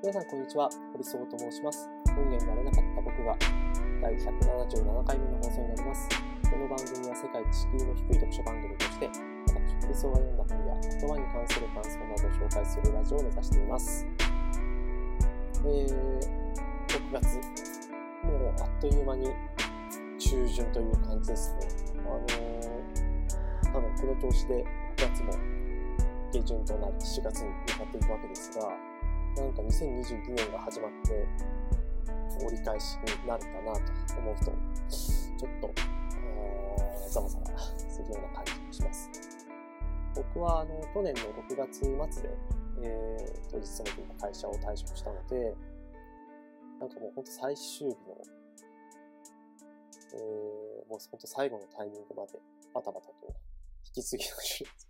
皆さん、こんにちは。堀総と申します。音源がれなかった僕が、第177回目の放送になります。この番組は世界一敷居の低い読書番組として、私、堀総が読んだ本や言葉に関する感想などを紹介するラジオを目指しています。えー、6月、もうあっという間に中旬という感じですね。あのー、多分この調子で9月も下旬となり7月に向かっていくわけですが、なんか2022年が始まって折り返しになるかなと思うと、ちょっと、ざわざわするような感じがします。僕はあの去年の6月末で、えー、当時勤めていた会社を退職したので、なんかもう本当最終日の、えー、もう本当最後のタイミングまでバタバタと引き継ぎの手術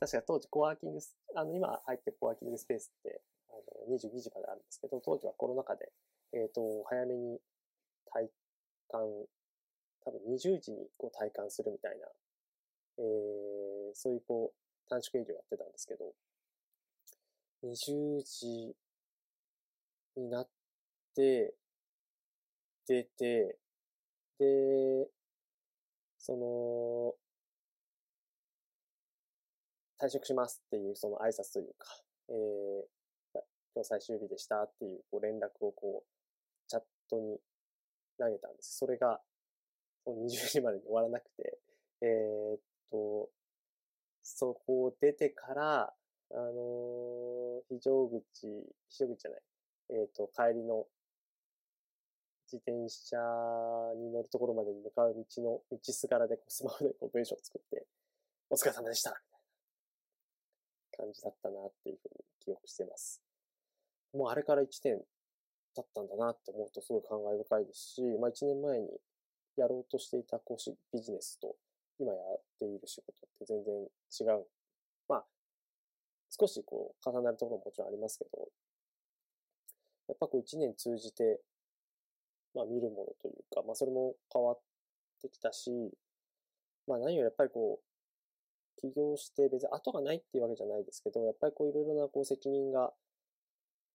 確か当時コワーキングス、あの、今入ってるコワーキングスペースって、あの、22時まであるんですけど、当時はコロナ禍で、えっ、ー、と、早めに体感、多分20時にこう体感するみたいな、えー、そういうこう、短縮営業やってたんですけど、20時になって、出て、で、その、退職しますっていうその挨拶というか、えー、今日最終日でしたっていうこ連絡をこう、チャットに投げたんです。それが、その20時までに終わらなくて、えー、っと、そこを出てから、あのー、非常口、非常口じゃない、えー、っと、帰りの自転車に乗るところまでに向かう道の道すがらでこうスマホでこう文章を作って、お疲れ様でした感じだったなっていうふうに記憶してます。もうあれから1年経ったんだなって思うとすごい感慨深いですし、まあ1年前にやろうとしていた講師ビジネスと今やっている仕事って全然違う。まあ少しこう重なるところももちろんありますけど、やっぱこう1年通じて、まあ見るものというか、まあそれも変わってきたし、まあ何よりやっぱりこう起業して別に後がないっていうわけじゃないですけど、やっぱりこういろいろなこう責任が、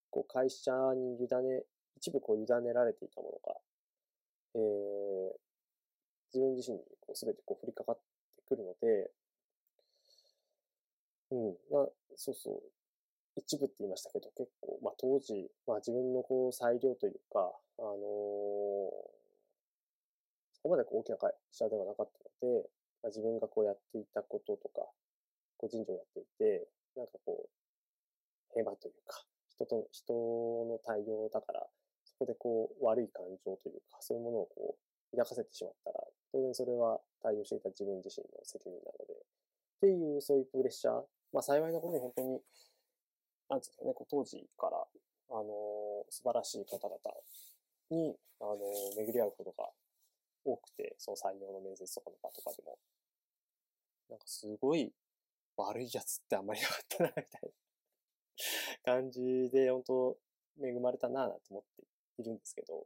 こう会社に委ね、一部こう委ねられていたものが、えー、自分自身にこう全てこう降りかかってくるので、うん、まあ、そうそう、一部って言いましたけど、結構、まあ当時、まあ自分のこう裁量というか、あのー、そこまでこう大きな会社ではなかったので、自分がこうやっていたこととか、個人情をやっていて、なんかこう、平和というか、人と、人の対応だから、そこでこう、悪い感情というか、そういうものをこう、抱かせてしまったら、当然それは対応していた自分自身の責任なので、っていう、そういうプレッシャー、まあ幸いなことに本当に、なんですかね、こう当時から、あのー、素晴らしい方々に、あのー、巡り合うことが多くて、その採用の面接とかの場とかでも、なんかすごい悪いやつってあんまりなかったな、みたいな。感じで、本当恵まれたな、なんて思っているんですけど、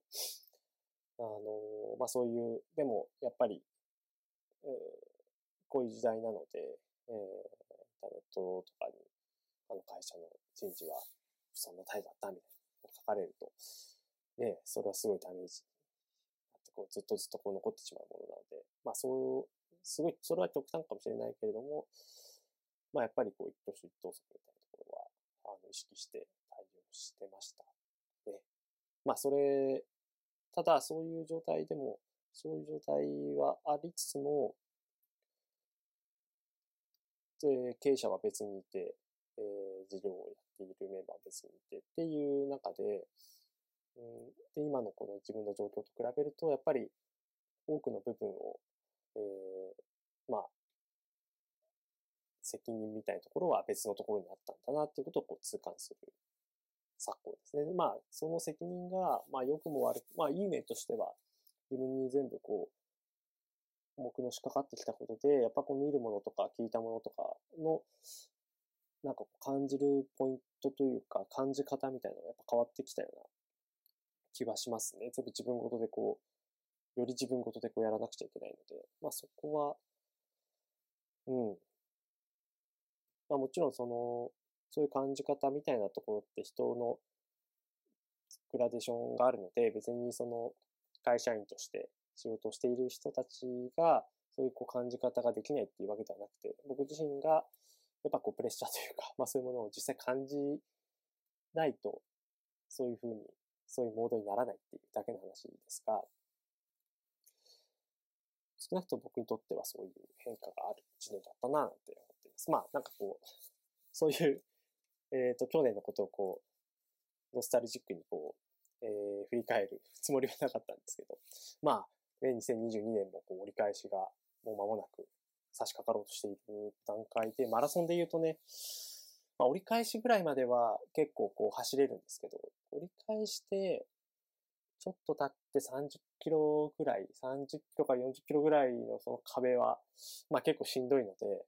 あの、まあそういう、でもやっぱり、えー、こういう時代なので、えー、タネットとかに、あの会社の人事はそんな態度だったみたいな書かれると、ね、それはすごいダメージこうずっとずっとこう残ってしまうものなので、まあそう、すごい、それは極端かもしれないけれども、まあやっぱりこう一挙手一投足みたいなところは、あの、意識して対応してました。で、まあそれ、ただそういう状態でも、そういう状態はありつつも、で経営者は別にいて、えー、事業をやっているメンバーは別にいてっていう中で、で、今のこの自分の状況と比べると、やっぱり多くの部分を、えー、まあ、責任みたいなところは別のところにあったんだなっていうことをこう痛感する昨今ですね。まあ、その責任が、まあ、良くも悪く、まあ、いい面としては、自分に全部こう、重くのしかかってきたことで、やっぱこう見るものとか聞いたものとかの、なんか感じるポイントというか、感じ方みたいなのがやっぱ変わってきたような気はしますね。全部自分ごとでこう、より自分ごとでこうやらなくちゃいけないので、まあそこは、うん。まあもちろんその、そういう感じ方みたいなところって人のグラデーションがあるので、別にその会社員として仕事をしている人たちが、そういうこう感じ方ができないっていうわけではなくて、僕自身がやっぱこうプレッシャーというか、まあそういうものを実際感じないと、そういうふうに、そういうモードにならないっていうだけの話ですが、少なくとも僕にとってはそういう変化がある一年だったな、なんて思っています。まあなんかこう、そういう、えっ、ー、と、去年のことをこう、ノスタルジックにこう、えー、振り返るつもりはなかったんですけど、まあ、2022年もこう折り返しがもう間もなく差し掛かろうとしている段階で、マラソンで言うとね、まあ、折り返しぐらいまでは結構こう走れるんですけど、折り返して、ちょっと経って30キロぐらい、30キロから40キロぐらいのその壁は、まあ結構しんどいので、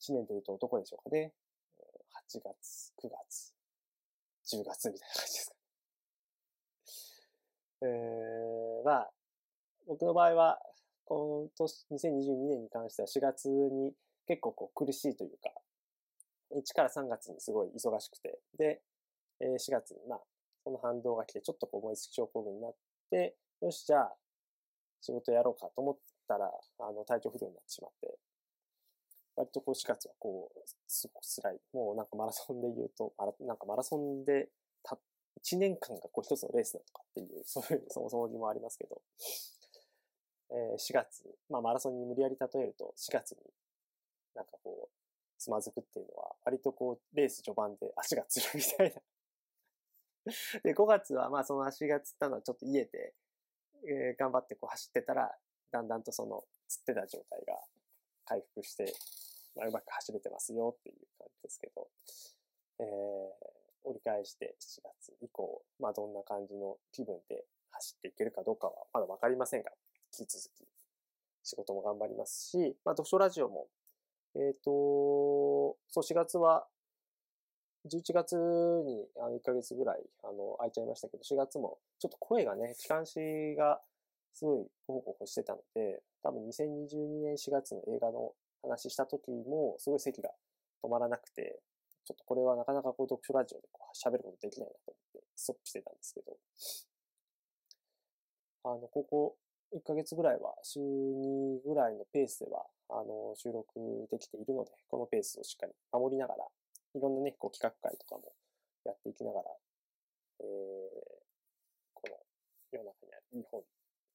1年で言うとどこでしょうかね。8月、9月、10月みたいな感じですか。えー、まあ、僕の場合は、この年、2022年に関しては4月に結構こう苦しいというか、1から3月にすごい忙しくて、で、え4月にまあ、その反動が来て、ちょっとこう燃え尽き症候群になって、よし、じゃあ、仕事やろうかと思ったら、あの、体調不良になってしまって、割とこう4月はこう、すごく辛い。もうなんかマラソンで言うと、なんかマラソンでた、1年間がこう一つのレースだとかっていう、そういうそもそも疑問ありますけど、えー、4月、まあマラソンに無理やり例えると4月になんかこう、つまずくっていうのは、割とこう、レース序盤で 足がつるみたいな。で、5月はまあその足がつったのはちょっと癒えて、えー、頑張ってこう走ってたら、だんだんとその、つってた状態が回復して、まあ、うまく走れてますよっていう感じですけど、えー、折り返して7月以降、まあどんな感じの気分で走っていけるかどうかはまだわかりませんが、引き続き仕事も頑張りますし、まあ読書ラジオも、えっ、ー、と、そう4月は11月にあの1ヶ月ぐらいあの空いちゃいましたけど、4月もちょっと声がね、気管支がすごいほほほしてたので、多分2022年4月の映画の話した時も、すごい席が止まらなくて、ちょっとこれはなかなかこう読書ラジオでこう喋ることできないなと思ってストップしてたんですけど、あの、ここ1ヶ月ぐらいは週2ぐらいのペースでは、あの、収録できているので、このペースをしっかり守りながら、いろんなね、こう企画会とかもやっていきながら、えー、この世の中にあるいい本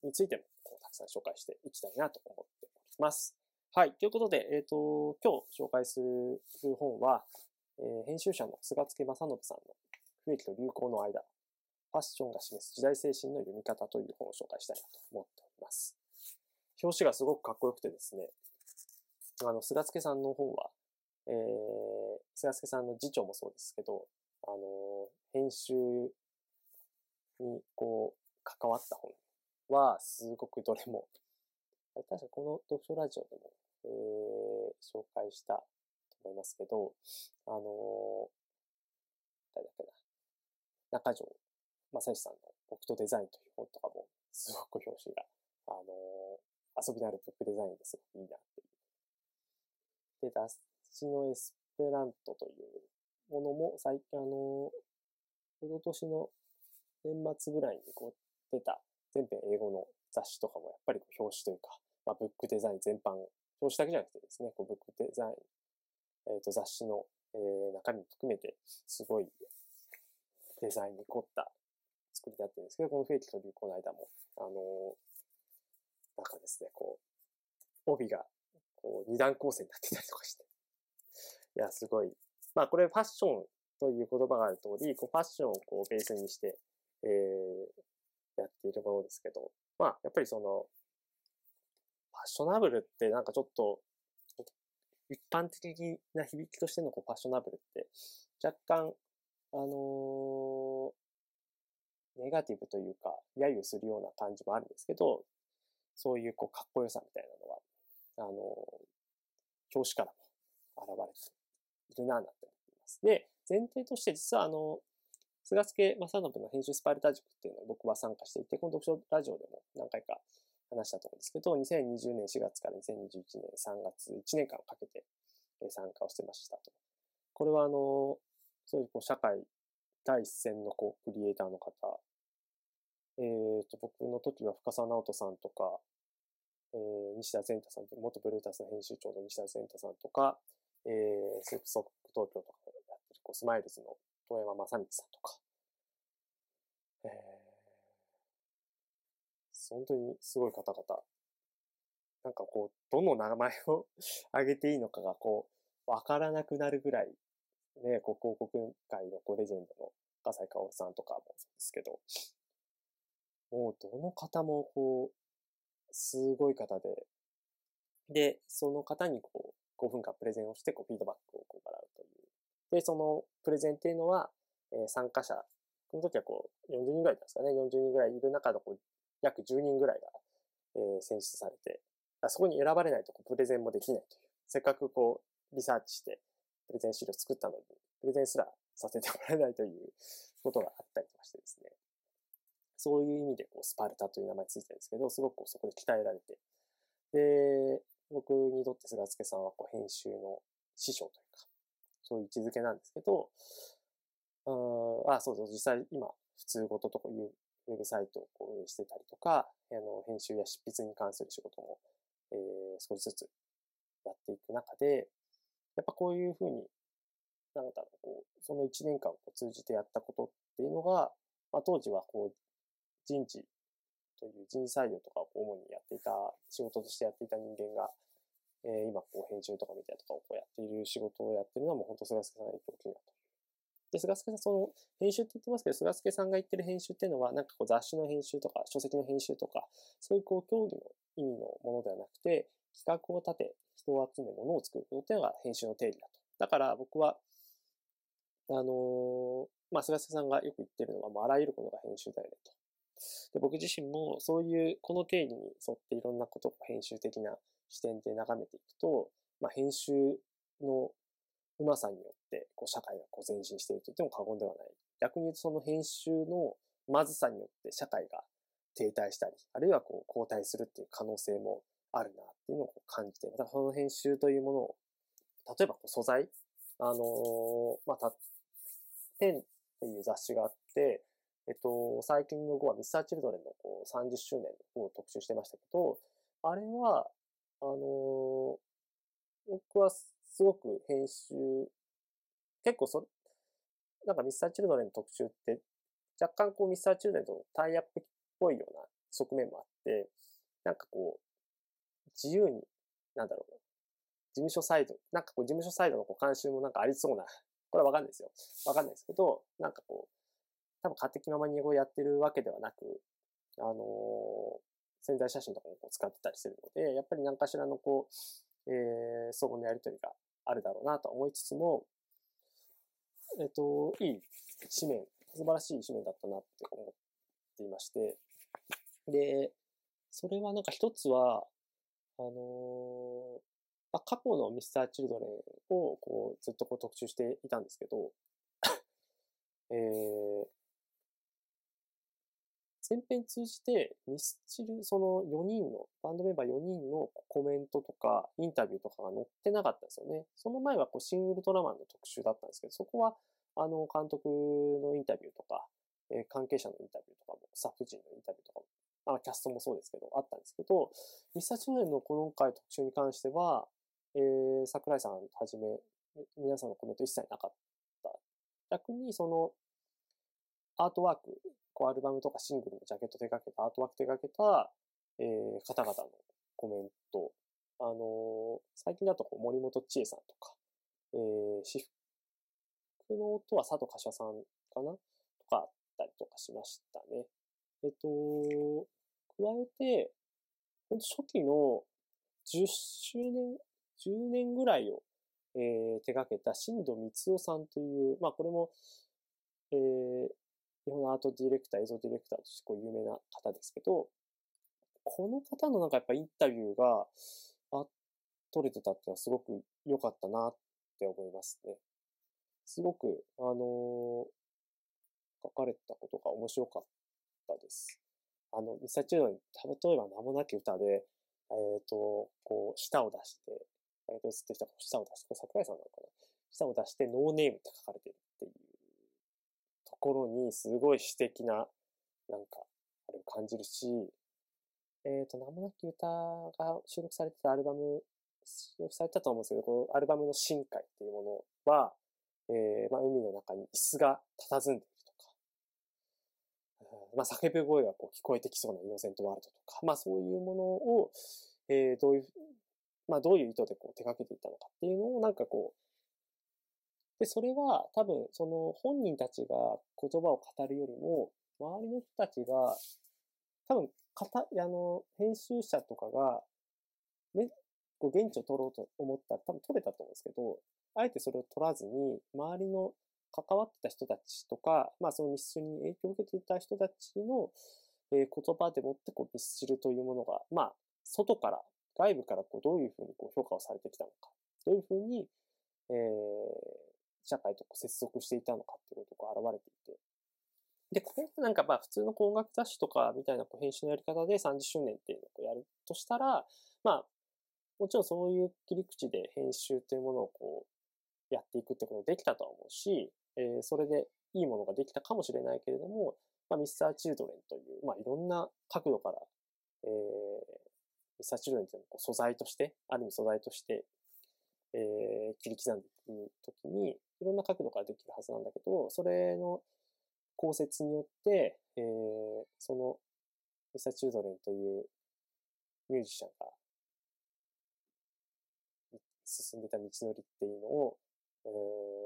についてもこうたくさん紹介していきたいなと思っております。はい。ということで、えっ、ー、と、今日紹介する本は、えー、編集者の菅助正信さんの不益と流行の間、ファッションが示す時代精神の読み方という本を紹介したいなと思っております。表紙がすごくかっこよくてですね、あの、菅助さんの本は、えー、菅助さんの次長もそうですけど、あの、編集にこう、関わった本は、すごくどれも、確かこの読書ラジオでも、えー、紹介したと思いますけど、あの誰だっけな、中条正義さんの僕とデザインという本とかも、すごく表紙が、あの遊びのあるブックデザインですごくいいなっていう。で、雑誌のエスペラントというものも最近あの、この年の年末ぐらいにこう出た全編英語の雑誌とかもやっぱり表紙というか、まあ、ブックデザイン全般、表紙だけじゃなくてですね、こうブックデザイン、えっ、ー、と雑誌の、えー、中身も含めてすごいデザインに凝った作りだったんですけど、このフェイキと流行の間も、あのー、なんかですね、こう、帯がこう二段構成になってたりとかして、いや、すごい。まあこれファッションという言葉がある通り、こうファッションをこうベースにして、えー、やっているものですけど、まあやっぱりその、ファッショナブルってなんかちょっと、一般的な響きとしてのこうファッショナブルって、若干、あのー、ネガティブというか、揶揄するような感じもあるんですけど、そういうこうかっこよさみたいなのは、あのー、表紙からも現れているなぁ、なんて思っています。で、前提として実はあの、菅助正信の編集スパルタ塾っていうのに僕は参加していて、この読書ラジオでも何回か話したと思うんですけど、2020年4月から2021年3月、1年間かけて参加をしてましたと。これはあの、そういうこう社会第一線のこうクリエイターの方、えっ、と、僕の時は深澤直人さんとか、えー、西田善太さんと、元ブルータスの編集長の西田善太さんとか、えー、 Soup Stock Tokyo とかやってるこうスマイルズの遠山正道さんとか、えー、本当にすごい方々。なんかこう、どの名前を 挙げていいのかがこう、わからなくなるぐらい、ね、こう広告界のこうレジェンドの葛西薫さんとかもそうですけど、もうどの方もこう、すごい方で、で、その方にこう、5分間プレゼンをして、こう、フィードバックをこうもらうという。で、そのプレゼンっていうのは、えー、参加者、この時はこう、40人ぐらいですかね、40人ぐらいいる中で、こう、約10人ぐらいが、えー、選出されて、そこに選ばれないとこうプレゼンもできないという。せっかくこう、リサーチして、プレゼン資料作ったのに、プレゼンすらさせてもらえないということがあったりとかしてですね。そういう意味で、こう、スパルタという名前ついてるんですけど、すごくそこで鍛えられて。で、僕にとって菅助さんはこう編集の師匠というか、そういう位置づけなんですけど、ああ、そうそう、実際今、普通ごととかいうウェブサイトをこう運営してたりとか、あの、編集や執筆に関する仕事も、えー、少しずつやっていく中で、やっぱこういうふうに、なんだろう、こう、その1年間を通じてやったことっていうのが、まあ、当時はこう、人事という人事採用とかを主にやっていた、仕事としてやっていた人間が、えー、今こう編集とかメディアとかをこうやっている仕事をやってるのはもう本当菅助さんが影響大きいなとで、菅助さん、その、編集って言ってますけど、菅助さんが言ってる編集っていうのは、なんかこう雑誌の編集とか、書籍の編集とか、そういうこう、競技の意味のものではなくて、企画を立て、人を集め、ものを作ることっていうのが編集の定義だと。だから僕は、あのー、まあ、菅助さんがよく言ってるのは、もうあらゆることが編集だよねと。で僕自身もそういう、この定義に沿っていろんなことを編集的な視点で眺めていくと、まあ、編集のうまさによって、こう、社会がこう前進していると言っても過言ではない。逆に言うと、その編集のまずさによって社会が停滞したり、あるいはこう、後退するっていう可能性もあるなっていうのを感じて、またその編集というものを、例えばこう素材、あのー、まあ、た、ペンっていう雑誌があって、えっと、最近の後はミスターチルドレンのこう30周年を特集してましたけど、あれは、あのー、僕はすごく編集、結構そ、なんかミスターチルドレンの特集って、若干こうミスターチルドレンとタイアップっぽいような側面もあって、なんかこう、自由に、なんだろう、事務所サイド、なんかこう事務所サイドのこう監修もなんかありそうな、これはわかんないですよ。わかんないですけど、なんかこう、多分勝手気ままに英語をやってるわけではなく、あのー、潜在写真とかも使ってたりするので、やっぱり何かしらのこう、えー、相互のやりとりがあるだろうなと思いつつも、えっと、いい紙面、素晴らしい紙面だったなって思っていまして、で、それはなんか一つは、あの、まあ、過去のミスター・チルドレンをこうずっとこう特集していたんですけど、えー、前編通じてミスチル、その4人の、バンドメンバー4人のコメントとかインタビューとかが載ってなかったんですよね。その前はこうシングルトラマンの特集だったんですけど、そこはあの監督のインタビューとか、えー、関係者のインタビューとかも、スタッフ陣のインタビューとかも、あキャストもそうですけど、あったんですけど、ミスターチルの今回特集に関しては、えー、桜井さんはじめ、皆さんのコメント一切なかった。逆にその、アートワーク、こうアルバムとかシングルのジャケット手掛けた、アートワーク手掛けた、えー、方々のコメント。あのー、最近だとこう森本千恵さんとか、えー、私服の音は佐藤柏さんかな？とかあったりとかしましたね。えっと、加えて、本当初期の10周年、10年ぐらいを、えー、手掛けた新藤光夫さんという、まあこれも、えー、日本のアートディレクター、映像ディレクターとしてこう有名な方ですけど、この方のなんかやっぱインタビューが、あ、撮れてたっていうのはすごく良かったなって思いますね。すごく、あのー、書かれたことが面白かったです。あの、ミサチュードに、例えば名もなき歌で、えっ、ー、と、こう、舌を出して、えっ、と、映ってきた舌を出して、これ桜井さんなのかな？下を出してノーネームって書かれてるっていうところにすごい詩的な、なんか、あれを感じるし、えっ、ー、と、名もなき歌が収録されてたアルバム、収録されたと思うんですけど、このアルバムの深海っていうものは、えー、まあ、海の中に椅子が佇んでいるとか、まあ、叫ぶ声がこう聞こえてきそうなイノセントワールドとか、まあ、そういうものを、えー、どういう、まあ、どういう意図でこう手掛けていたのかっていうのをなんかこう、で、それは多分、その本人たちが言葉を語るよりも、周りの人たちが、多分、かた、あの、編集者とかが、ね、こう現地を取ろうと思ったら多分取れたと思うんですけど、あえてそれを取らずに、周りの関わってた人たちとか、まあそのミスチルに影響を受けていた人たちの、えー、言葉でもってこうミスチルというものが、まあ外から、外部からこうどういうふうにこう評価をされてきたのか、どういうふうに、えー、社会と接続していたのかっていうことが現れていて。で、これなんかまあ普通の音楽雑誌とかみたいなこう編集のやり方で30周年っていうのをやるとしたら、まあ、もちろんそういう切り口で編集というものをこうやっていくってことできたとは思うし、えー、それでいいものができたかもしれないけれども、まあ、ミスター・チルドレンという、まあ、いろんな角度から、えー、ミスター・チルドレンというのを素材として、ある意味素材として、えー、切り刻んでいくときに、いろんな角度からできるはずなんだけど、それの考説によって、えー、そのミサ・チュードレンというミュージシャンが進んでた道のりっていうのを、え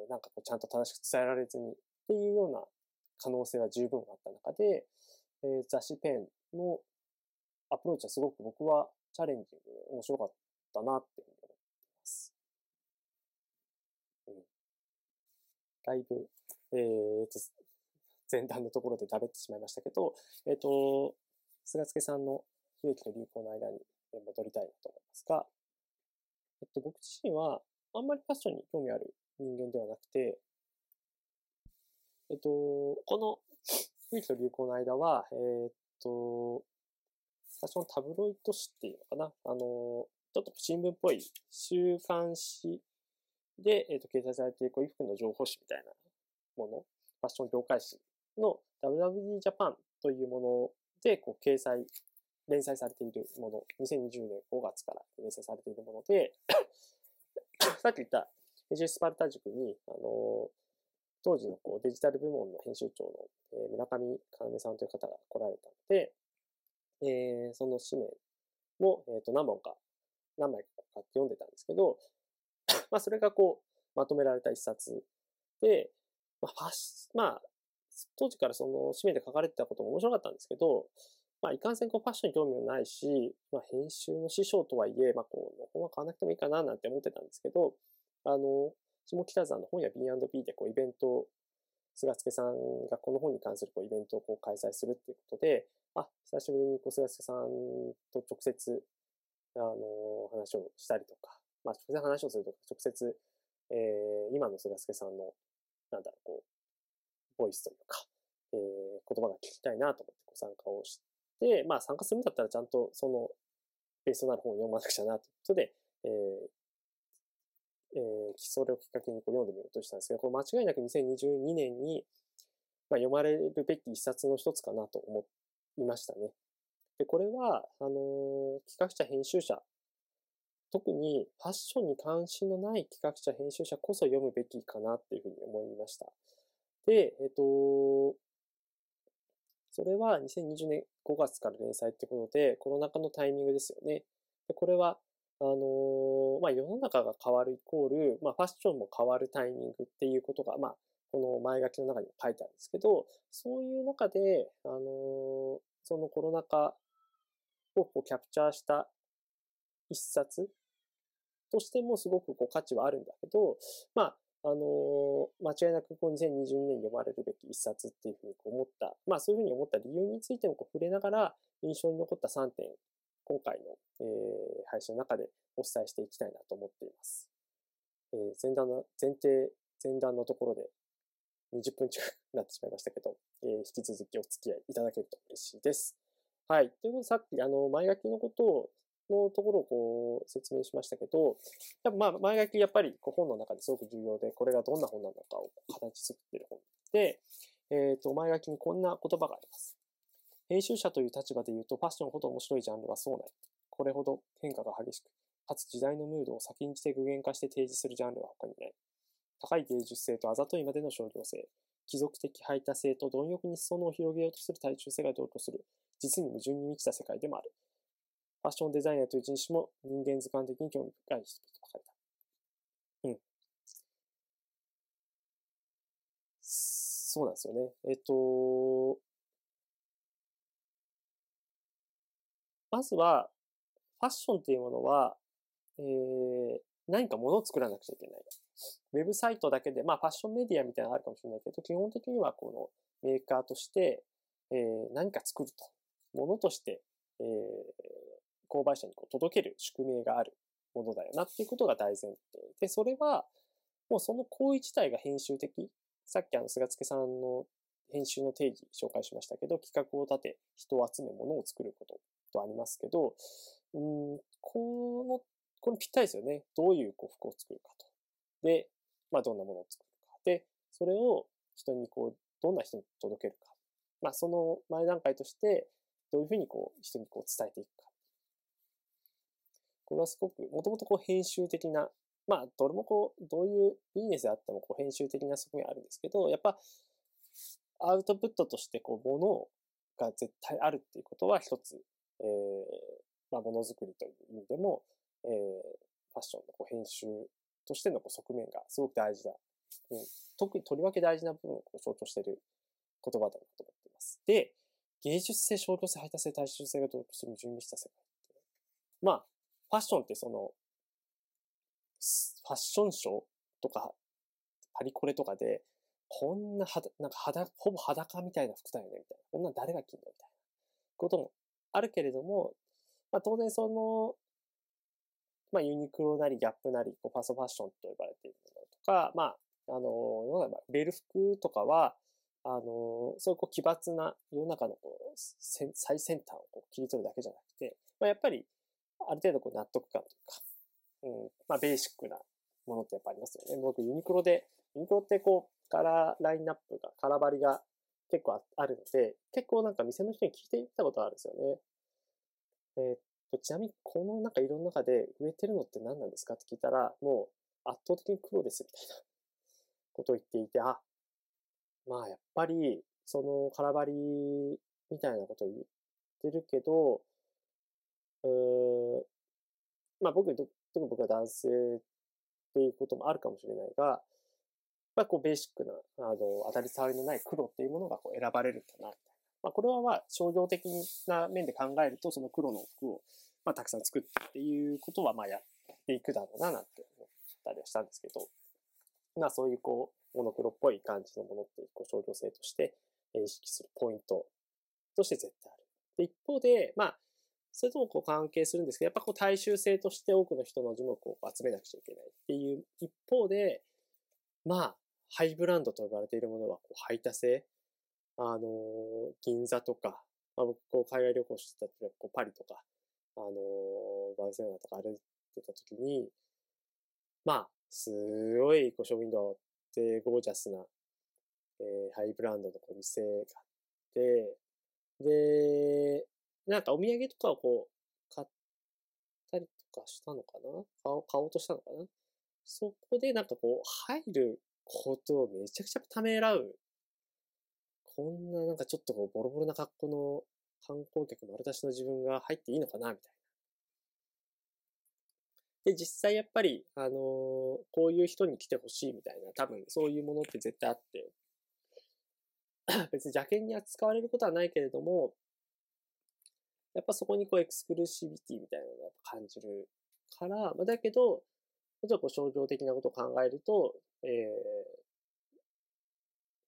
ー、なんかこうちゃんと正しく伝えられずにっていうような可能性は十分あった中で、えー、雑誌ペンのアプローチはすごく僕はチャレンジングで面白かったなって思っています。だいぶ、えー、と、前段のところで食べてしまいましたけど、えっ、ー、と、菅助さんの悲劇と流行の間に戻りたいなと思いますが、えっと、僕自身はあんまりファッションに興味ある人間ではなくて、えっと、この悲劇と流行の間は、えー、っと、ファッションタブロイド誌っていうのかな？あの、ちょっと新聞っぽい週刊誌で、えっ、ー、と、掲載されているこう衣服の情報誌みたいなもの、ファッション業界誌の WWD Japan というもので、こう、掲載、連載されているもの、2020年5月から連載されているもので、さっき言ったエジスパルタ塾に、あの、当時のこうデジタル部門の編集長の、え村上要さんという方が来られたので、えー、その紙面も、えっ、ー、と何本か、何枚か買って読んでたんですけど、まあ、それがこう、まとめられた一冊。で、まあ、ファッシまあ、当時からその紙面で書かれてたことも面白かったんですけど、まあ、いかんせんこうファッションに興味もないし、まあ、編集の師匠とはいえ、まあ、こう、本は買わなくてもいいかななんて思ってたんですけど、あの、下北沢の本屋 B&B でこうイベント、菅助さんがこの本に関するこうイベントをこう開催するっていうことで、あ、久しぶりにこう菅助さんと直接、あの、話をしたりとか、まあ、直接話をすると直接、えー、今の菅助さんの、なんだろう、こう、ボイスというか、えー、言葉が聞きたいなと思ってこう参加をして、まあ参加するんだったらちゃんとそのベースとなる本を読まなくちゃなということで、えー、えー、それをきっかけにこう読んでみようとしたんですけど、これ間違いなく2022年に、まあ、読まれるべき一冊の一つかなと思いましたね。で、これは、あのー、企画者、編集者特にファッションに関心のない企画者、編集者こそ読むべきかなっていうふうに思いました。で、えっと、それは2020年5月から連載ってことで、コロナ禍のタイミングですよね。でこれは、あのー、まあ、世の中が変わるイコール、まあ、ファッションも変わるタイミングっていうことが、まあ、この前書きの中にも書いてあるんですけど、そういう中で、あのー、そのコロナ禍をこうキャプチャーした一冊としてもすごくこう価値はあるんだけど、まあ、あのー、間違いなくこう2022年に読まれるべき一冊っていうふうに思った、まあそういうふうに思った理由についてもこう触れながら印象に残った3点、今回の、えー、配信の中でお伝えしていきたいなと思っています。えー、前段の、前提、前段のところで20分近くなってしまいましたけど、えー、引き続きお付き合いいただけると嬉しいです。はい。ということで、さっき、あの、前書きのことをのところをこう説明しましたけど、やまあ前書きやっぱりこう本の中ですごく重要で、これがどんな本なのかを形作っている本で、えっ、ー、と、前書きにこんな言葉があります。編集者という立場で言うと、ファッションほど面白いジャンルはそうない。これほど変化が激しく、かつ時代のムードを先んじて具現化して提示するジャンルは他にない。高い芸術性とあざといまでの商業性、貴族的排他性と貪欲に裾野を広げようとする大衆性が同居する、実に矛盾に満ちた世界でもある。ファッションデザイナーという人種も人間図鑑的に興味深い人と書かれた。うん。そうなんですよね。えっと、まずは、ファッションっていうものは、えー、何か物を作らなくちゃいけない。ウェブサイトだけで、まあファッションメディアみたいなのあるかもしれないけど、基本的にはこのメーカーとして、えー、何か作ると。ものとして、えー、購買者にこう届ける宿命があるものだよなっていうことが大前提。で、それは、もうその行為自体が編集的。さっきあの、菅助さんの編集の定義紹介しましたけど、企画を立て、人を集め、物を作ることとありますけど、うん、この、これぴったりですよね。どういうこう服を作るかと。で、まあどんなものを作るか。で、それを人にこう、どんな人に届けるか。まあその前段階として、どういうふうにこう、人にこう伝えていくか。これはすごく、もともとこう編集的な、まあどれもこう、どういうビジネスであってもこう編集的な側面あるんですけど、やっぱ、アウトプットとしてこう、ものが絶対あるっていうことは一つ、えー、まあ、ものづくりという意味でも、えー、ファッションのこう編集としてのこう側面がすごく大事だ。うん、特にとりわけ大事な部分をこう象徴している言葉だなと思っています。で、芸術性、商業性、排他性、大衆性が同居する準備した世界。まあ、ファッションってその、ファッションショーとか、パリコレとかで、こんなは、なんか裸、ほぼ裸みたいな服だよね、みたいな。こんな誰が着んのみたいなこともあるけれども、まあ当然その、まあユニクロなりギャップなり、こうファストファッションと呼ばれているものとか、まあ、あの、世の中、売れる服とかは、あの、そういうこう奇抜な世の中のこう最先端をこう切り取るだけじゃなくて、まあ、やっぱりある程度こう納得感というか、うん、まあベーシックなものってやっぱありますよね。僕ユニクロで、ユニクロってこうカラーラインナップが、カラバリが結構あるので、結構なんか店の人に聞いていたことあるんですよね。えー、っと、ちなみにこのなんか色の中で植えてるのって何なんですかって聞いたら、もう圧倒的に黒ですみたいなことを言っていて、あ、まあやっぱり、その空張りみたいなことを言ってるけど、うーまあ僕にと、特に僕は男性っていうこともあるかもしれないが、まあこうベーシックな、あの、当たり障りのない黒っていうものがこう選ばれるんだな、みたいな。まあこれはまあ商業的な面で考えると、その黒の服をまあたくさん作ってっていうことはまあやっていくだろうな、なんて思ったりはしたんですけど、まあそういうこう、モノクロっぽい感じのものっていうこう商業性として意識するポイントとして絶対ある。で、一方で、まあ、それともこう関係するんですけど、やっぱこう大衆性として多くの人の樹木を集めなくちゃいけないっていう一方で、まあ、ハイブランドと呼ばれているものはこう排他性。あのー、銀座とか、まあ、僕こう海外旅行してた時はこうパリとか、あのー、バルセロナとか歩いてた時に、まあ、すごいこうショーウィンドウで、ゴージャスな、えー、ハイブランドのお店があって、で、なんかお土産とかをこう、買ったりとかしたのかな？買おう、買おうとしたのかな？そこでなんかこう、入ることをめちゃくちゃためらう。こんななんかちょっとこう、ボロボロな格好の観光客丸出しの自分が入っていいのかなみたいな。で、実際やっぱり、あのー、こういう人に来てほしいみたいな、多分そういうものって絶対あって、別に邪険に扱われることはないけれども、やっぱそこにこうエクスクルーシビティみたいなのを感じるから、まあ、だけど、もちろんこう商業的なことを考えると、えー、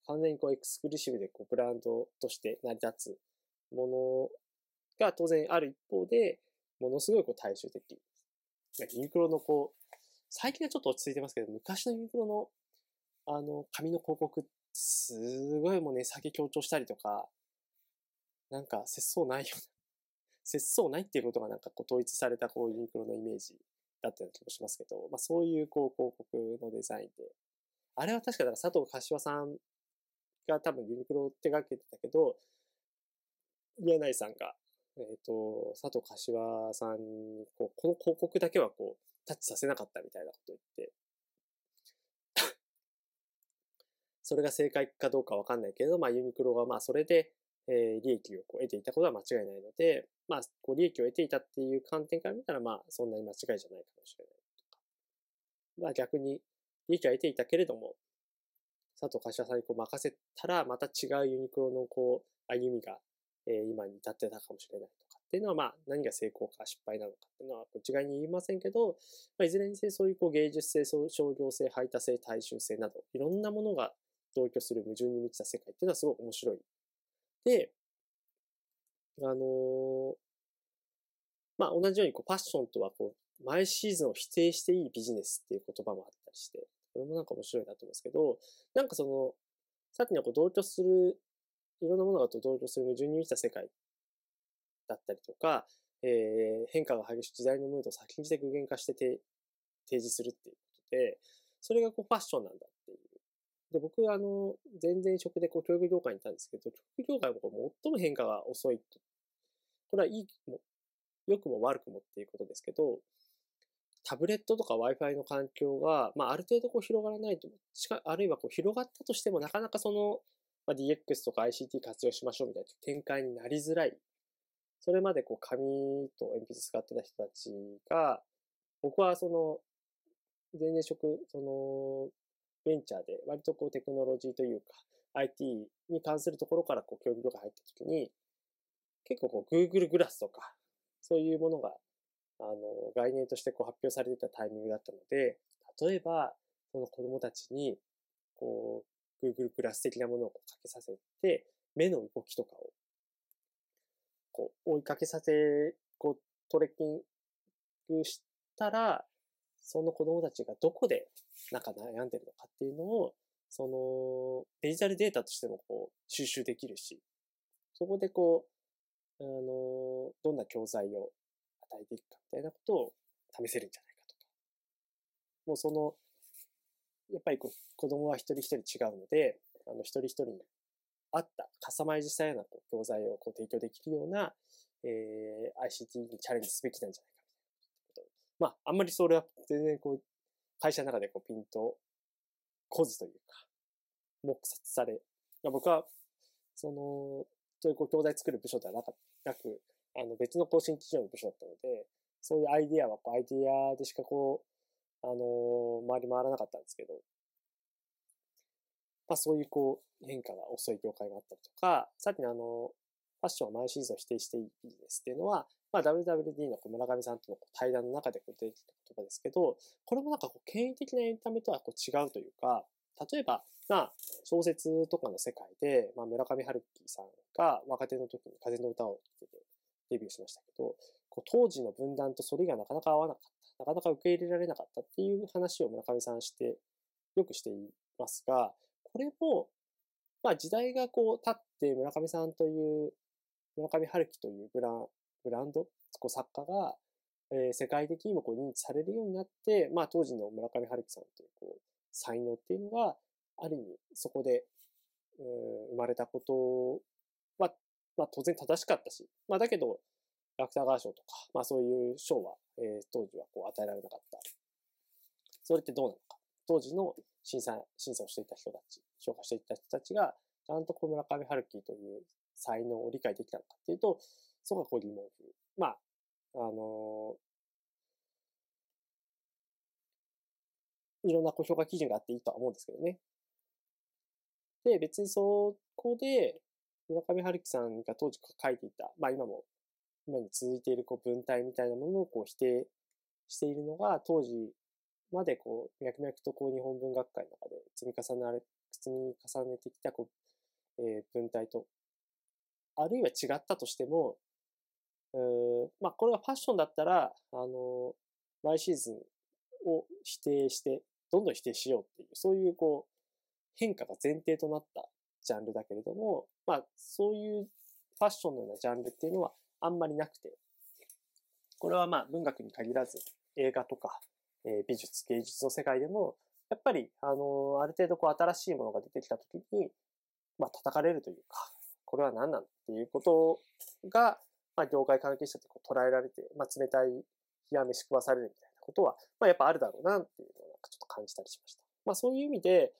完全にこうエクスクルーシブでこうブランドとして成り立つものが当然ある一方で、ものすごいこう大衆的。ユニクロのこう、最近はちょっと落ち着いてますけど、昔のユニクロの、あの、紙の広告ってすごいもう値下げ強調したりとか、なんか、節操ないような節操ないっていうことがなんかこう統一されたこうユニクロのイメージだったような気もしますけど、まあそういうこう広告のデザインで、あれは確かだから佐藤柏さんが多分ユニクロを手掛けてたけど、柳井さんが、えっ、ー、と、佐藤柏さんにこう、この広告だけはこう、タッチさせなかったみたいなことを言って、それが正解かどうかわかんないけど、まあユニクロがまあそれで、えー、利益をこう得ていたことは間違いないので、まあ、こう利益を得ていたっていう観点から見たら、まあ、そんなに間違いじゃないかもしれないとか。まあ逆に、利益は得ていたけれども、佐藤柏さんにこう任せたら、また違うユニクロのこう、歩みが、えー、今に至ってたかもしれないとかっていうのは、まあ、何が成功か失敗なのかっていうのは一概に言いませんけど、まあ、いずれにせよそういうこう芸術性、商業性、排他性、大衆性など、いろんなものが同居する矛盾に満ちた世界っていうのはすごい面白い。で、あのー、まあ、同じようにこうファッションとはこう、毎シーズンを否定していいビジネスっていう言葉もあったりして、これもなんか面白いなと思うんですけど、なんかその、さっきのこう同居する、いろんなものがと同居する矛盾に満ちた世界だったりとか、えー、変化が激しい時代のムードを先んじて具現化してて提示するっていうことで、それがこうファッションなんだ。で、僕はあの、全然職でこう教育業界にいたんですけど、教育業界も最も変化が遅いと。これはいい、も良くも悪くもっていうことですけど、タブレットとか Wi-Fi の環境が、まあ、ある程度こう広がらないと、しか、あるいはこう広がったとしても、なかなかその、まあ、DX とか ICT 活用しましょうみたいな展開になりづらい。それまでこう紙と鉛筆使ってた人たちが、僕はその、全然職、その、ベンチャーで割とこうテクノロジーというか、IT に関するところからこう教育とか入った時に、結構こう Google グラスとか、そういうものがあの、概念としてこう発表されてたタイミングだったので、例えば、その子供たちに、こう、Google クラス的なものをかけさせて、目の動きとかを、こう、追いかけさせ、こう、トレッキングしたら、その子供たちがどこでなんか悩んでるのかっていうのを、その、デジタルデータとしてもこう、収集できるし、そこでこう、あの、どんな教材を与えていくかみたいなことを試せるんじゃないかとか。もうその、やっぱりこう子供は一人一人違うので、あの一人一人に合ったカスタマイズしたような教材をこう提供できるような、えー、ICT にチャレンジすべきなんじゃないか。まあ、あんまりそれは全然こう、会社の中でこうピンとこずというか、黙殺され、僕は、その、そういうこう教材作る部署ではなかっなく、あの別のこう新規事業の部署だったので、そういうアイディアはこうアイディアでしかこう、あのー、回り回らなかったんですけど、まあそういうこう変化が遅い業界があったりとか、さっきのあの、ファッションは毎シーズン否定していいビジネスっていうのは、まあ WWD の村上さんとの対談の中で出てきた言葉ですけど、これもなんかこう権威的なエンタメとはこう違うというか、例えば、まあ、小説とかの世界で、まあ、村上春樹さんが若手の時に風の歌を聴いて、デビューしましたけど、こう当時の分断と反りがなかなか合わなかった、なかなか受け入れられなかったっていう話を村上さんして、よくしていますが、これも、まあ時代がこう経って村上さんという、村上春樹というブランブランド、こう作家が、えー、世界的にもこう認知されるようになって、まあ当時の村上春樹さんというこう才能っていうのが、ある意味そこで、うん、生まれたことはまあ当然正しかったし、まあだけど、芥川賞とか、まあそういう賞は、えー、当時はこう与えられなかった。それってどうなのか。当時の審査、審査をしていた人たち、評価していた人たちが、ちゃんとこう村上春樹という才能を理解できたのかっていうと、そこがこう疑問符。まあ、あのー、いろんな評価基準があっていいとは思うんですけどね。で、別にそこで、村上春樹さんが当時書いていた、まあ今も、今に続いているこう文体みたいなものをこう否定しているのが、当時までこう、脈々とこう日本文学界の中で積み重ねられ、積み重ねてきたこう、えー、文体と、あるいは違ったとしても、うーまあこれはファッションだったら、あの、毎シーズンを否定して、どんどん否定しようっていう、そういうこう、変化が前提となったジャンルだけれども、まあ、そういうファッションのようなジャンルっていうのは、あんまりなくて、これはまあ文学に限らず映画とか、えー、美術、芸術の世界でも、やっぱり、あの、ある程度こう新しいものが出てきたときに、まあ叩かれるというか、これは何なんっていうことが、まあ業界関係者とこう捉えられて、まあ冷たい冷や飯食わされるみたいなことは、まあやっぱあるだろうなっていうのをなんかちょっと感じたりしました。まあそういう意味で、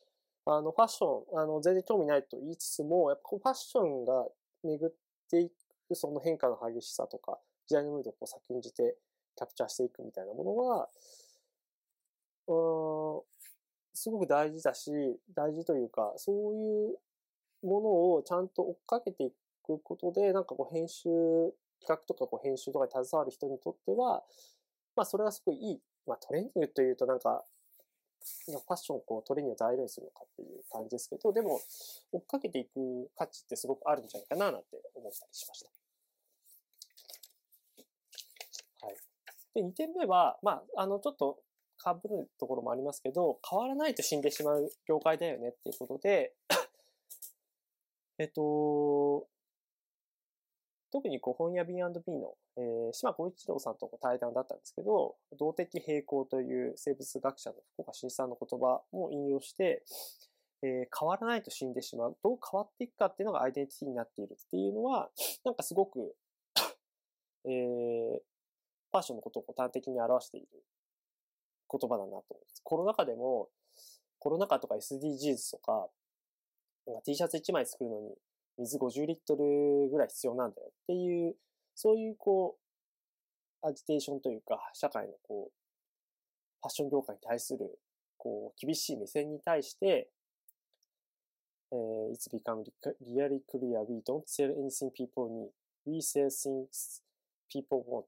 あの、ファッション、あの、全然興味ないと言いつつも、やっぱファッションが巡っていくその変化の激しさとか、時代のムードをこう先んじてキャプチャーしていくみたいなものは、うん、すごく大事だし、大事というか、そういうものをちゃんと追っかけていくことで、なんかこう編集、企画とかこう編集とかに携わる人にとっては、まあそれはすごいいい、まあトレーニングというとなんか、ファッションをこうトレーニングを材料にするのかっていう感じですけど、でも追っかけていく価値ってすごくあるんじゃないかななんて思ったりしました。はい。で、2点目は、まあ、あの、ちょっと被るところもありますけど、変わらないと死んでしまう業界だよねっていうことで、えっと、特にこう本屋 B&B の、えー、島小一郎さんと対談だったんですけど、動的平衡という生物学者の福岡新さんの言葉も引用して、えー、変わらないと死んでしまう。どう変わっていくかっていうのがアイデンティティになっているっていうのは、なんかすごくえー、ファッションのことを端的に表している言葉だなと思います。コロナ禍でも、コロナ禍とか SDGs とか、なんか T シャツ1枚作るのに水50リットルぐらい必要なんだよっていう、そういうこう、アジテーションというか、社会のこう、ファッション業界に対する、こう、厳しい目線に対して、えー、It's become really clear we don't sell anything people need. We sell things people want.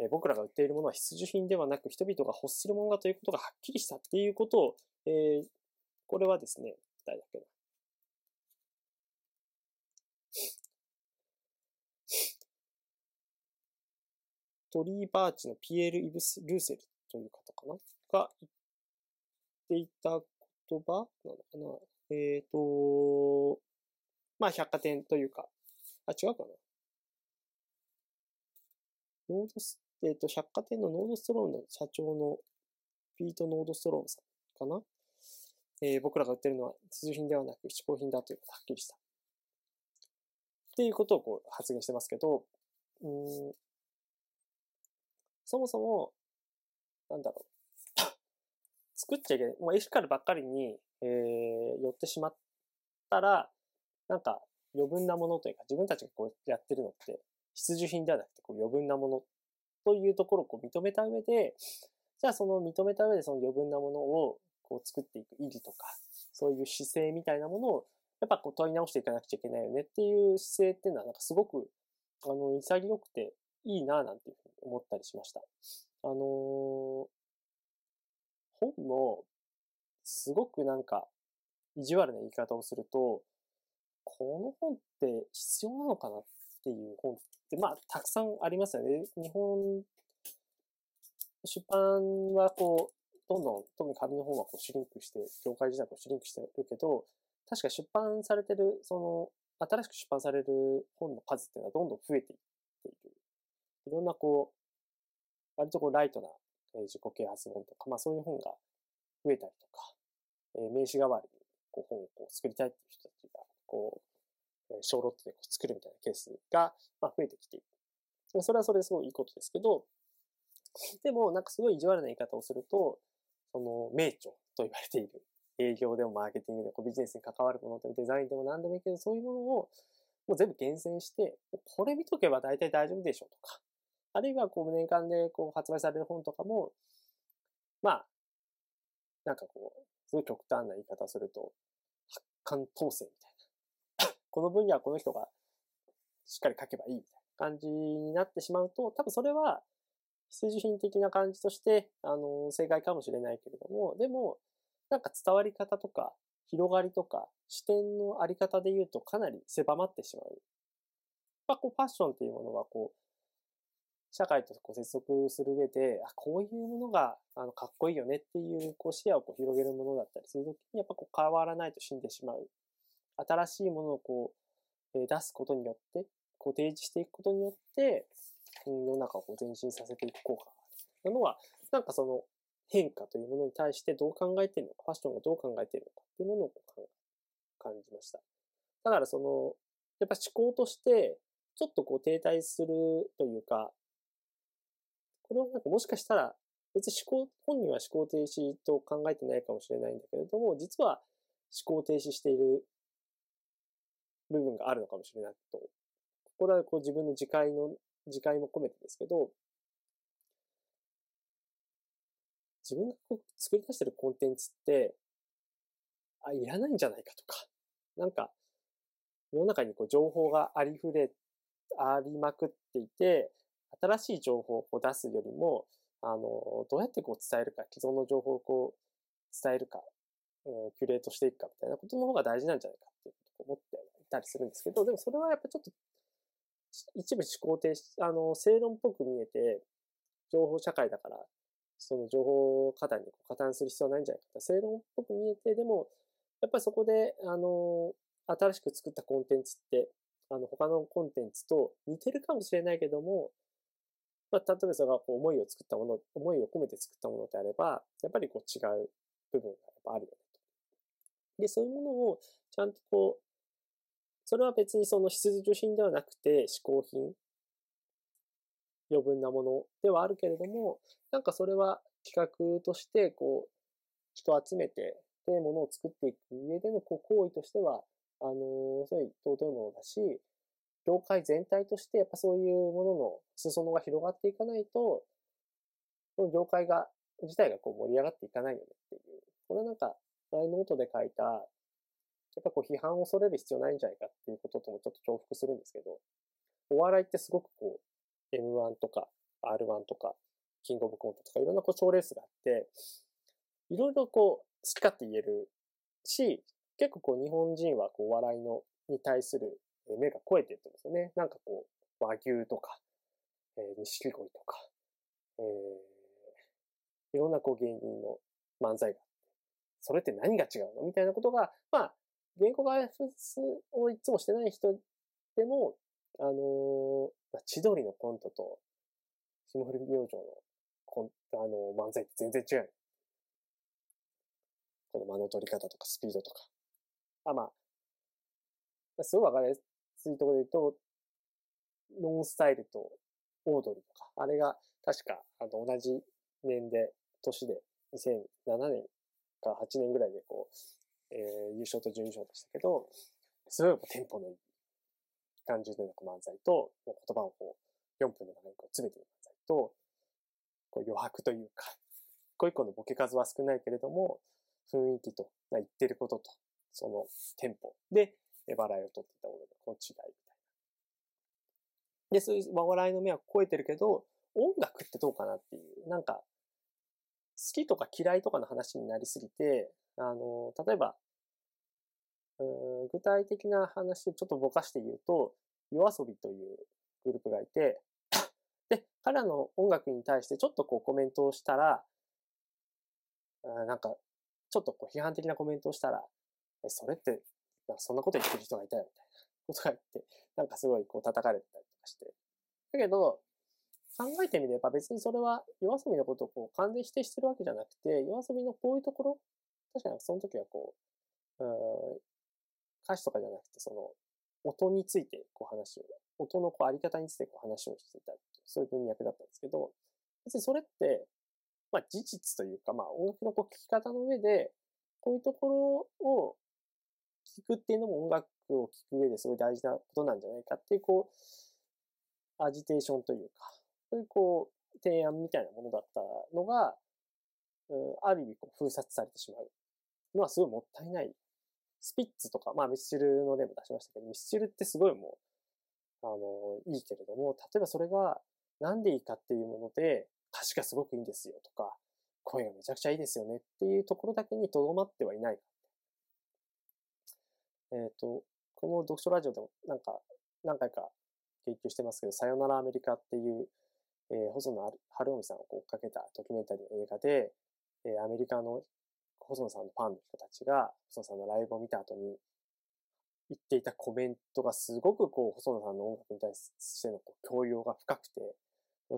え、僕らが売っているものは必需品ではなく人々が欲するものだということがはっきりしたっていうことを、えー、これはですね、誰だっけな。トリーバーチのピエール・イブス・ルーセルという方かなが言っていた言葉なのかな。えっ、ー、と、まあ百貨店というか、あ、違うかな。ノードス、えっ、ー、と、百貨店のノードストロームの社長のピート・ノードストロームさんかな。えー、僕らが売ってるのは必需品ではなく嗜好品だということはっきりした。っていうことをこう発言してますけど、うん、そもそも、なんだろう。作っちゃいけない。もうエシカルばっかりに、えー、寄ってしまったら、なんか余分なものというか、自分たちがこうやってるのって、必需品ではなくてこう余分なものというところをこう認めた上で、じゃあその認めた上でその余分なものをこう作っていく意義とか、そういう姿勢みたいなものを、やっぱこう問い直していかなくちゃいけないよねっていう姿勢っていうのはなんかすごく、あの、潔くていいななんていうふうに思ったりしました。あのー、本も、すごくなんか、意地悪な言い方をすると、この本って必要なのかなっていう本って、まあ、たくさんありますよね。日本、出版はこう、どんどん、特に紙の本はこうシュリンクして、業界自体こうシュリンクしてるけど、確か出版されてる、その、新しく出版される本の数っていうのはどんどん増えていっ。いろんなこう、割とこうライトな、自己啓発本とか、まあそういう本が増えたりとか、え名刺代わりにこう本をこう作りたいっていう人たちが、こう、小ロットでこう作るみたいなケースが、まあ、増えてきている。それはそれですごいいいことですけど、でもなんかすごい意地悪な言い方をすると、その名著と言われている営業でもマーケティングでもビジネスに関わるものでもデザインでも何でもいいけど、そういうものをもう全部厳選して、これ見とけば大体大丈夫でしょうとか、あるいはこう年間でこう発売される本とかも、まあ、なんかこう、すごい極端な言い方をすると、発刊統制みたいな。この分野はこの人がしっかり書けばいいみたいな感じになってしまうと、多分それは必需品的な感じとして、あの、正解かもしれないけれども、でも、なんか伝わり方とか、広がりとか、視点のあり方で言うとかなり狭まってしまう。やっぱこう、ファッションっていうものはこう、社会とこう接続する上で、あ、こういうものが、あの、かっこいいよねっていう、こう視野をこう広げるものだったりするときに、やっぱこう変わらないと死んでしまう。新しいものをこう、え出すことによって、こう提示していくことによって、うん、世の中をこう前進させていく効果がある。なのは、なんかその変化というものに対してどう考えているのか、ファッションがどう考えているのかっていうものをこう感じました。だからその、やっぱ思考として、ちょっとこう停滞するというか、これはなんかもしかしたら、別に思考、本人は思考停止と考えてないかもしれないんだけれども、実は思考停止している部分があるのかもしれないと。これはこう自分の自戒の、自戒も込めてですけど、自分がこう作り出してるコンテンツって、あ、いらないんじゃないかとか、なんか、世の中にこう情報がありふれ、ありまくっていて、新しい情報を出すよりも、あの、どうやってこう伝えるか、既存の情報をこう伝えるか、うん、キュレートしていくかみたいなことの方が大事なんじゃないかっていうことを思っていたりするんですけど、でもそれはやっぱちょっと、一部思考停止、あの、正論っぽく見えて、情報社会だから、その情報過多に加担する必要はないんじゃないか。正論っぽく見えて、でも、やっぱりそこで、あの、新しく作ったコンテンツって、あの、他のコンテンツと似てるかもしれないけども、まあ、例えばそれがこう思いを作ったもの、思いを込めて作ったものであれば、やっぱりこう違う部分がやっぱあるよねと。で、そういうものをちゃんとこう、それは別にその必需品ではなくて、嗜好品、余分なものではあるけれども、なんかそれは企画として、こう、人を集めて、で、ものを作っていく上でのこう行為としては、あのー、すごい尊いものだし、業界全体としてやっぱそういうものの裾野が広がっていかないと、この業界が、自体がこう盛り上がっていかないよねっていう。これなんか、前ノートで書いた、やっぱこう批判を恐れる必要ないんじゃないかっていうことともちょっと重複するんですけど、お笑いってすごくこう、M1 とか R1 とか、キングオブコントとかいろんなこう賞レースがあって、いろいろこう、好き勝手言えるし、結構こう日本人はこう笑いの、に対する目が超えてるってますよね。なんかこう、和牛とか、えー、錦鯉とか、えー、いろんなこう芸人の漫才があって、それって何が違うの？みたいなことが、まあ、言語解説をいつもしてない人でも、あのー、千鳥のコントと、霜降り明星のコントあのー、漫才って全然違う。この間の取り方とかスピードとか。あ、まあ、すごいわかりやすついところで言うと、ノンスタイルとオードリーとか、あれが確かあの同じ年で、年で2007年か8年ぐらいでこう、えー、優勝と準優勝でしたけど、すごいテンポのいい感じでの漫才と、言葉をこう4分の中にこう詰めてる漫才と、こう余白というか、一個一個のボケ数は少ないけれども、雰囲気と、言ってることと、そのテンポ。で笑いを取ってたもの、この違いみたいな。で、そういう笑いの目は超えてるけど、音楽ってどうかなっていう、なんか、好きとか嫌いとかの話になりすぎて、あの、例えば、うん具体的な話でちょっとぼかして言うと、夜遊びというグループがいて、で、彼らの音楽に対してちょっとこうコメントをしたら、なんかちょっとこう批判的なコメントをしたら、それって、なんかそんなこと言ってる人がいたよ、みたいなことが言って、なんかすごいこう叩かれてたりとかして。だけど、考えてみれば別にそれは夜遊びのことをこう完全否定してるわけじゃなくて、夜遊びのこういうところ、確かにその時はこう、うん、歌詞とかじゃなくて、その、音についてこう話を、音のこうあり方についてこう話をしていたそういう文脈だったんですけど、別にそれって、まあ事実というか、まあ音楽のこう聞き方の上で、こういうところを聞くっていうのも音楽を聞く上ですごい大事なことなんじゃないかっていう、こう、アジテーションというか、そういうこう、提案みたいなものだったのが、うん、ある意味こう封殺されてしまうのはすごいもったいない。スピッツとか、まあミスチルの例も出しましたけど、ミスチルってすごいもう、あの、いいけれども、例えばそれがなんでいいかっていうもので、歌詞がすごくいいんですよとか、声がめちゃくちゃいいですよねっていうところだけにとどまってはいないか。えっ、ー、と、この読書ラジオでもなんか何回か研究してますけど、さよならアメリカっていう、えー、細野晴臣さんを追っかけたドキュメンタリーの映画で、えー、アメリカの細野さんのファンの人たちが、細野さんのライブを見た後に、言っていたコメントがすごくこう、細野さんの音楽に対してのこう教養が深くて、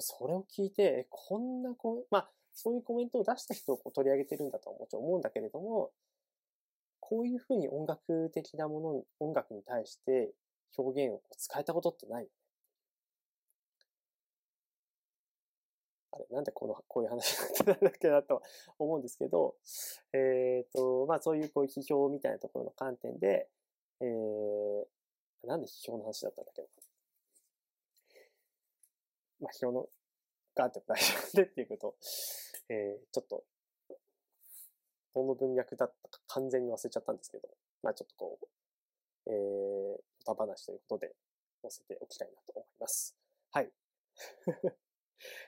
それを聞いて、え、こんなこう、まあ、そういうコメントを出した人をこう取り上げてるんだとはもちろん思うんだけれども、こういうふうに音楽的なものに、音楽に対して表現を使えたことってない。あれ、なんでこの、こういう話になるんだっけなと思うんですけど、えっ、ー、と、まあそういうこういう批評みたいなところの観点で、えー、なんで批評の話だったんだっけな。まあ批評の、ガーって大丈夫でっていうことを、えー、ちょっと、どの文脈だったか完全に忘れちゃったんですけど、まあちょっとこう、えー、裏話ということで載せておきたいなと思います。はい。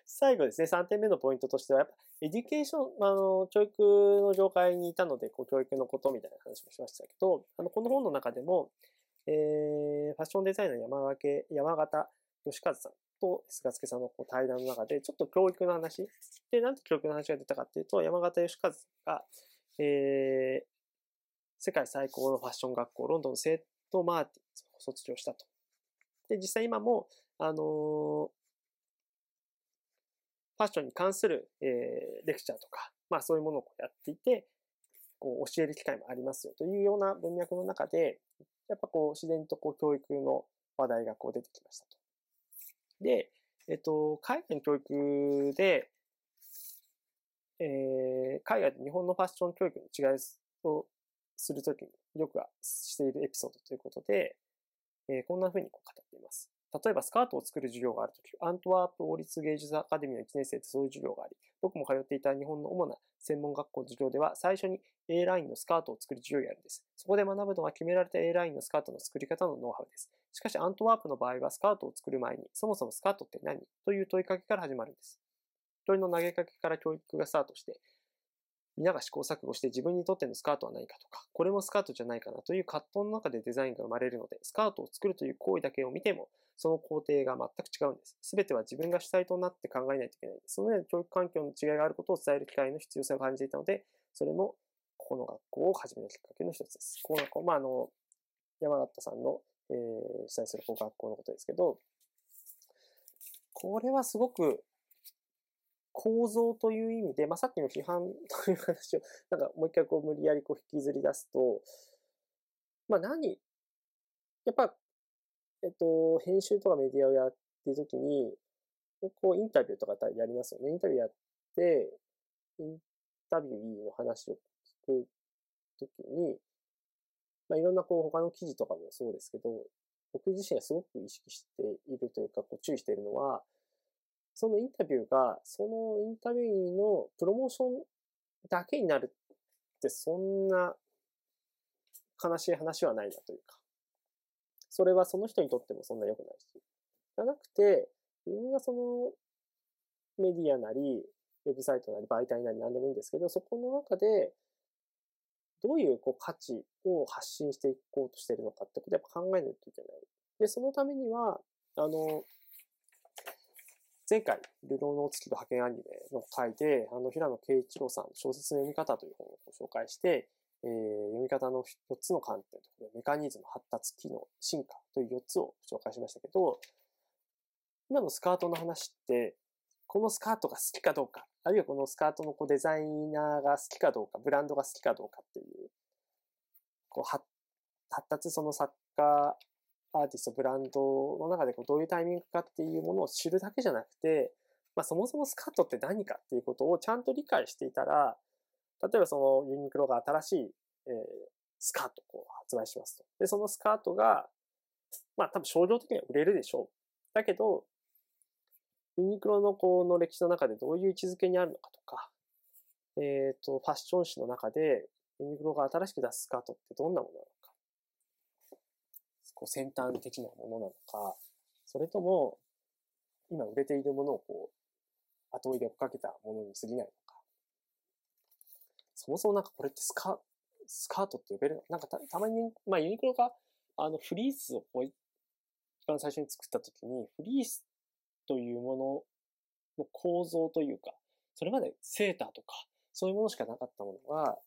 最後ですね、3点目のポイントとしては、やっぱ education、あの、教育の業界にいたので、こう、教育のことみたいな話もしましたけど、あの、この本の中でも、えー、ファッションデザイナー山分山形義和さんと菅助さんのこう対談の中で、ちょっと教育の話。で、なんで教育の話が出たかっていうと、山形義和が、えー、世界最高のファッション学校、ロンドンセットマーティンを卒業したと。で、実際今も、あのー、ファッションに関する、えー、レクチャーとか、まあそういうものをやっていて、こう教える機会もありますよというような文脈の中で、やっぱこう自然とこう教育の話題がこう出てきましたと。で、えっと、海外の教育で、えー、海外と日本のファッション教育の違いをするときによくしているエピソードということで、えー、こんな風にこう語っています。例えばスカートを作る授業があるとき、アントワープ王立芸術アカデミーの1年生ってそういう授業があり、僕も通っていた日本の主な専門学校の授業では、最初に A ラインのスカートを作る授業をやるんです。そこで学ぶのは決められた A ラインのスカートの作り方のノウハウです。しかし、アントワープの場合は、スカートを作る前に、そもそもスカートって何？という問いかけから始まるんです。一人の投げかけから教育がスタートして、皆が試行錯誤して自分にとってのスカートは何かとか、これもスカートじゃないかなという葛藤の中でデザインが生まれるので、スカートを作るという行為だけを見ても、その工程が全く違うんです。すべては自分が主体となって考えないといけない。その上で教育環境の違いがあることを伝える機会の必要性を感じていたので、それもここの学校を始めるきっかけの一つです。この学校、まあ、あの、山形さんの、えー、主催する学校のことですけど、これはすごく構造という意味で、まあ、さっきの批判という話を、なんかもう一回こう無理やりこう引きずり出すと、まあ何、やっぱ、えっと、編集とかメディアをやってるときに、こうインタビューとかやりますよね。インタビューやって、インタビューの話を聞くときに、まあいろんなこう他の記事とかもそうですけど、僕自身がすごく意識しているというか、こう注意しているのは、そのインタビューが、そのインタビューのプロモーションだけになるってそんな悲しい話はないなというか、それはその人にとってもそんな良くないし、じゃなくて、自分がそのメディアなり、ウェブサイトなり媒体なり何でもいいんですけど、そこの中で、どういうこう価値を発信していこうとしているのかってことをやっぱ考えないといけない。で、そのためには、あの、前回、流浪の月と派遣アニメの回で、あの、平野慶一郎さんの小説の読み方という本をご紹介して、えー、読み方の4つの観点とメカニズム、発達、機能、進化という4つを紹介しましたけど、今のスカートの話って、このスカートが好きかどうか、あるいはこのスカートのこうデザイナーが好きかどうか、ブランドが好きかどうかっていう、こう発達その作家アーティスト、ブランドの中でこうどういうタイミングかっていうものを知るだけじゃなくて、まあ、そもそもスカートって何かっていうことをちゃんと理解していたら、例えばそのユニクロが新しい、えー、スカートを発売しますと。で、そのスカートが、まあ多分商業的には売れるでしょう。だけど、ユニクロのこの歴史の中でどういう位置づけにあるのかとか、えっ、ー、と、ファッション誌の中でユニクロが新しく出すスカートってどんなものなのか。こう先端的なものなのか、それとも、今売れているものをこう、後追いで追っかけたものに過ぎないのか。そもそもなんかこれってスカスカートって呼べるの？なんかたたまに、まあユニクロが、あの、フリースをこう、一番最初に作った時に、フリースというものの構造というか、それまでセーターとか、そういうものしかなかったものが、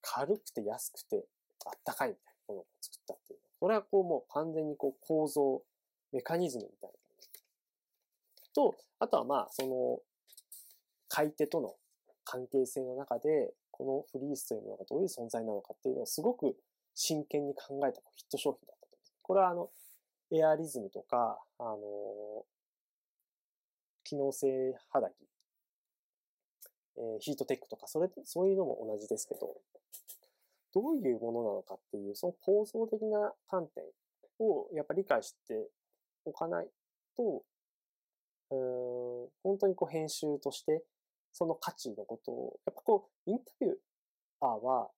軽くて安くてあったかいみたいなものを作ったっていうこれはこうもう完全にこう構造、メカニズムみたいな。と、あとはまあ、その、買い手との関係性の中で、このフリースというものがどういう存在なのかっていうのをすごく真剣に考えたヒット商品だったと。これはあの、エアリズムとか、あの、機能性肌着、えー、ヒートテックとか、それ、そういうのも同じですけど、どういうものなのかっていう、その構造的な観点をやっぱり理解しておかないと、うん、本当にこう編集として、その価値のことを、やっぱこう、インタビューアーは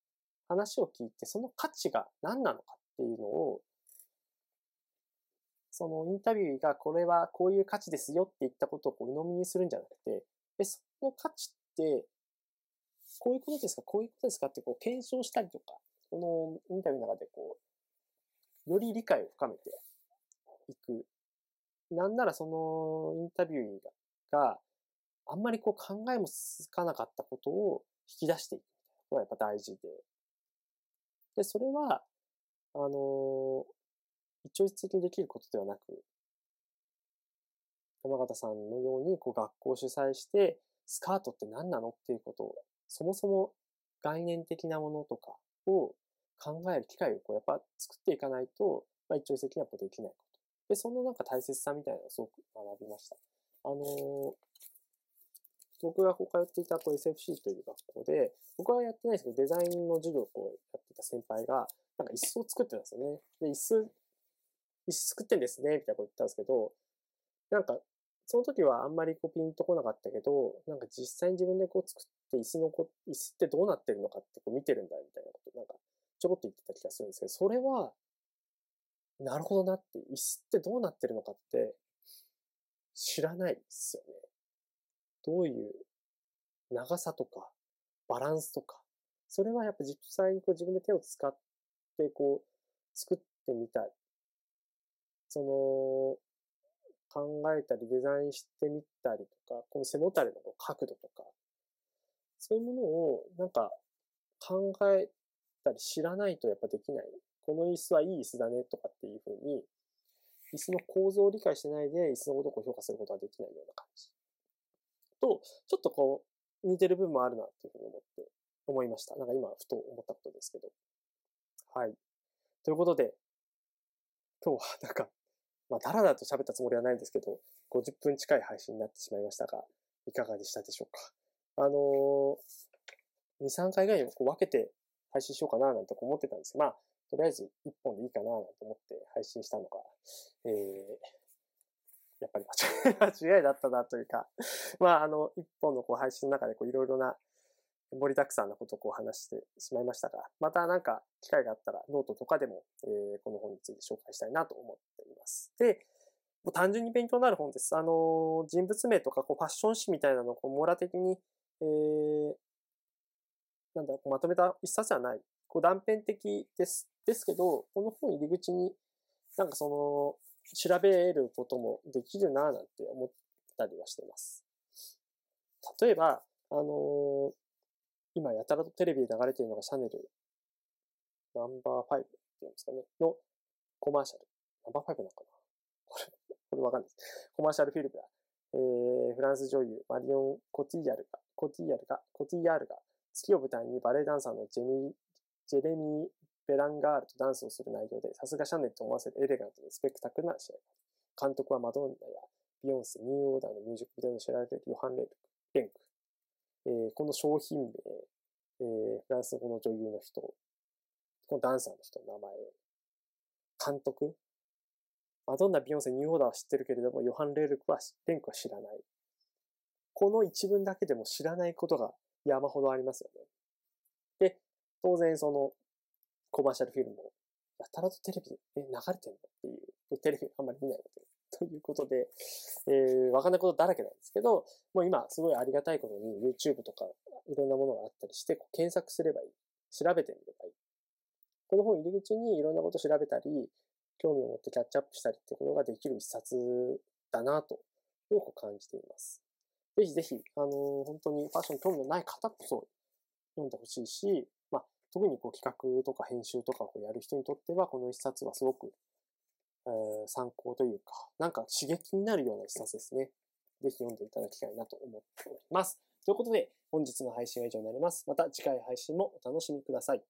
話を聞いて、その価値が何なのかっていうのを、そのインタビューがこれはこういう価値ですよって言ったことをこう鵜呑みにするんじゃなくて、え、その価値って、こういうことですか？こういうことですか？ってこう検証したりとか、このインタビューの中でこう、より理解を深めていく。なんならそのインタビューが、あんまりこう考えもつかなかったことを引き出していくのがやっぱ大事で。で、それは、あの、一朝一夕にできることではなく、山形さんのようにこう学校を主催して、スカートって何なの？っていうことを、そもそも概念的なものとかを考える機会をこうやっぱ作っていかないと、まあ、一朝一夕にはこうできないこと。で、そのなんか大切さみたいなのをすごく学びました。あのー、僕がこう通っていたと SFC という学校で、僕はやってないですけど、デザインの授業をこうやってた先輩が、なんか椅子を作ってたんですよね。で、椅子、椅子作ってんですね、みたいなこと言ったんですけど、なんか、その時はあんまりこうピンとこなかったけど、なんか実際に自分でこう作って椅子のこ、椅子ってどうなってるのかってこう見てるんだみたいなこと、なんかちょこっと言ってた気がするんですけど、それは、なるほどなって、椅子ってどうなってるのかって知らないですよね。どういう長さとか、バランスとか、それはやっぱ実際にこう自分で手を使ってこう作ってみたい。その、考えたりデザインしてみたりとか、この背もたれの角度とか、そういうものをなんか考えたり知らないとやっぱできない。この椅子はいい椅子だねとかっていうふうに、椅子の構造を理解してないで椅子のことを評価することはできないような感じ。と、ちょっとこう、似てる部分もあるなっていうふうに思って、思いました。なんか今、ふと思ったことですけど。はい。ということで、今日はなんか、まあ、だらだと喋ったつもりはないんですけど、50分近い配信になってしまいましたが、いかがでしたでしょうか？あのー、2、3回ぐらいこう分けて配信しようかななんて思ってたんですが、まあ、とりあえず1本でいいかななんて思って配信したのが、えー、やっぱり間違い、だったなというか、まあ、あの、一本のこう配信の中でこういろいろな盛りだくさんなことをこう話してしまいましたが、またなんか機会があったらノートとかでも、えー、この本について紹介したいなと思っています。で、もう単純に勉強になる本です。あの、人物名とかこうファッション誌みたいなのをこう網羅的に、えー、なんだろう、まとめた一冊ではない。こう断片的です。ですけど、この本入り口に、なんかその、調べることもできるなぁなんて思ったりはしてます。例えば、あのー、今やたらとテレビで流れているのがシャネルナンバー5っていうんですかね、のコマーシャル。ナンバー5なのかな？これ、これわかんないです。コマーシャルフィルムだ。えー、フランス女優マリオン・コティヤルが、コティヤルが、コティヤールが、月を舞台にバレエダンサーのジェミジェレミー・ベランガールとダンスをする内容で、さすがシャネルと思わせるエレガントでスペクタクルな試合監督はマドンナやビヨンセ、ニューオーダーのミュージックビデオで知られているヨハン・レンク。レンクえー、この商品名、えー、フランス語の女優の人、このダンサーの人の名前、監督、マドンナ、ビヨンセ、ニューオーダーは知ってるけれども、ヨハン・レルクは、レンクは知らない。この一文だけでも知らないことが山ほどありますよね。で、当然そのコマーシャルフィルムをやたらとテレビで、え、流れてんの？っていう、テレビあんまり見ないので、ということで、えー、わかんないことだらけなんですけど、もう今すごいありがたいことに YouTube とかいろんなものがあったりして、検索すればいい。調べてみればいい。この本入り口にいろんなこと調べたり、興味を持ってキャッチアップしたりってことができる一冊だなと、よく感じています。ぜひぜひ、あのー、本当にファッションに興味のない方こそ読んでほしいし、まあ、特にこう企画とか編集とかをやる人にとっては、この一冊はすごく、えー、参考というか、なんか刺激になるような一冊ですね。ぜひ読んでいただきたいなと思っております。ということで、本日の配信は以上になります。また次回配信もお楽しみください。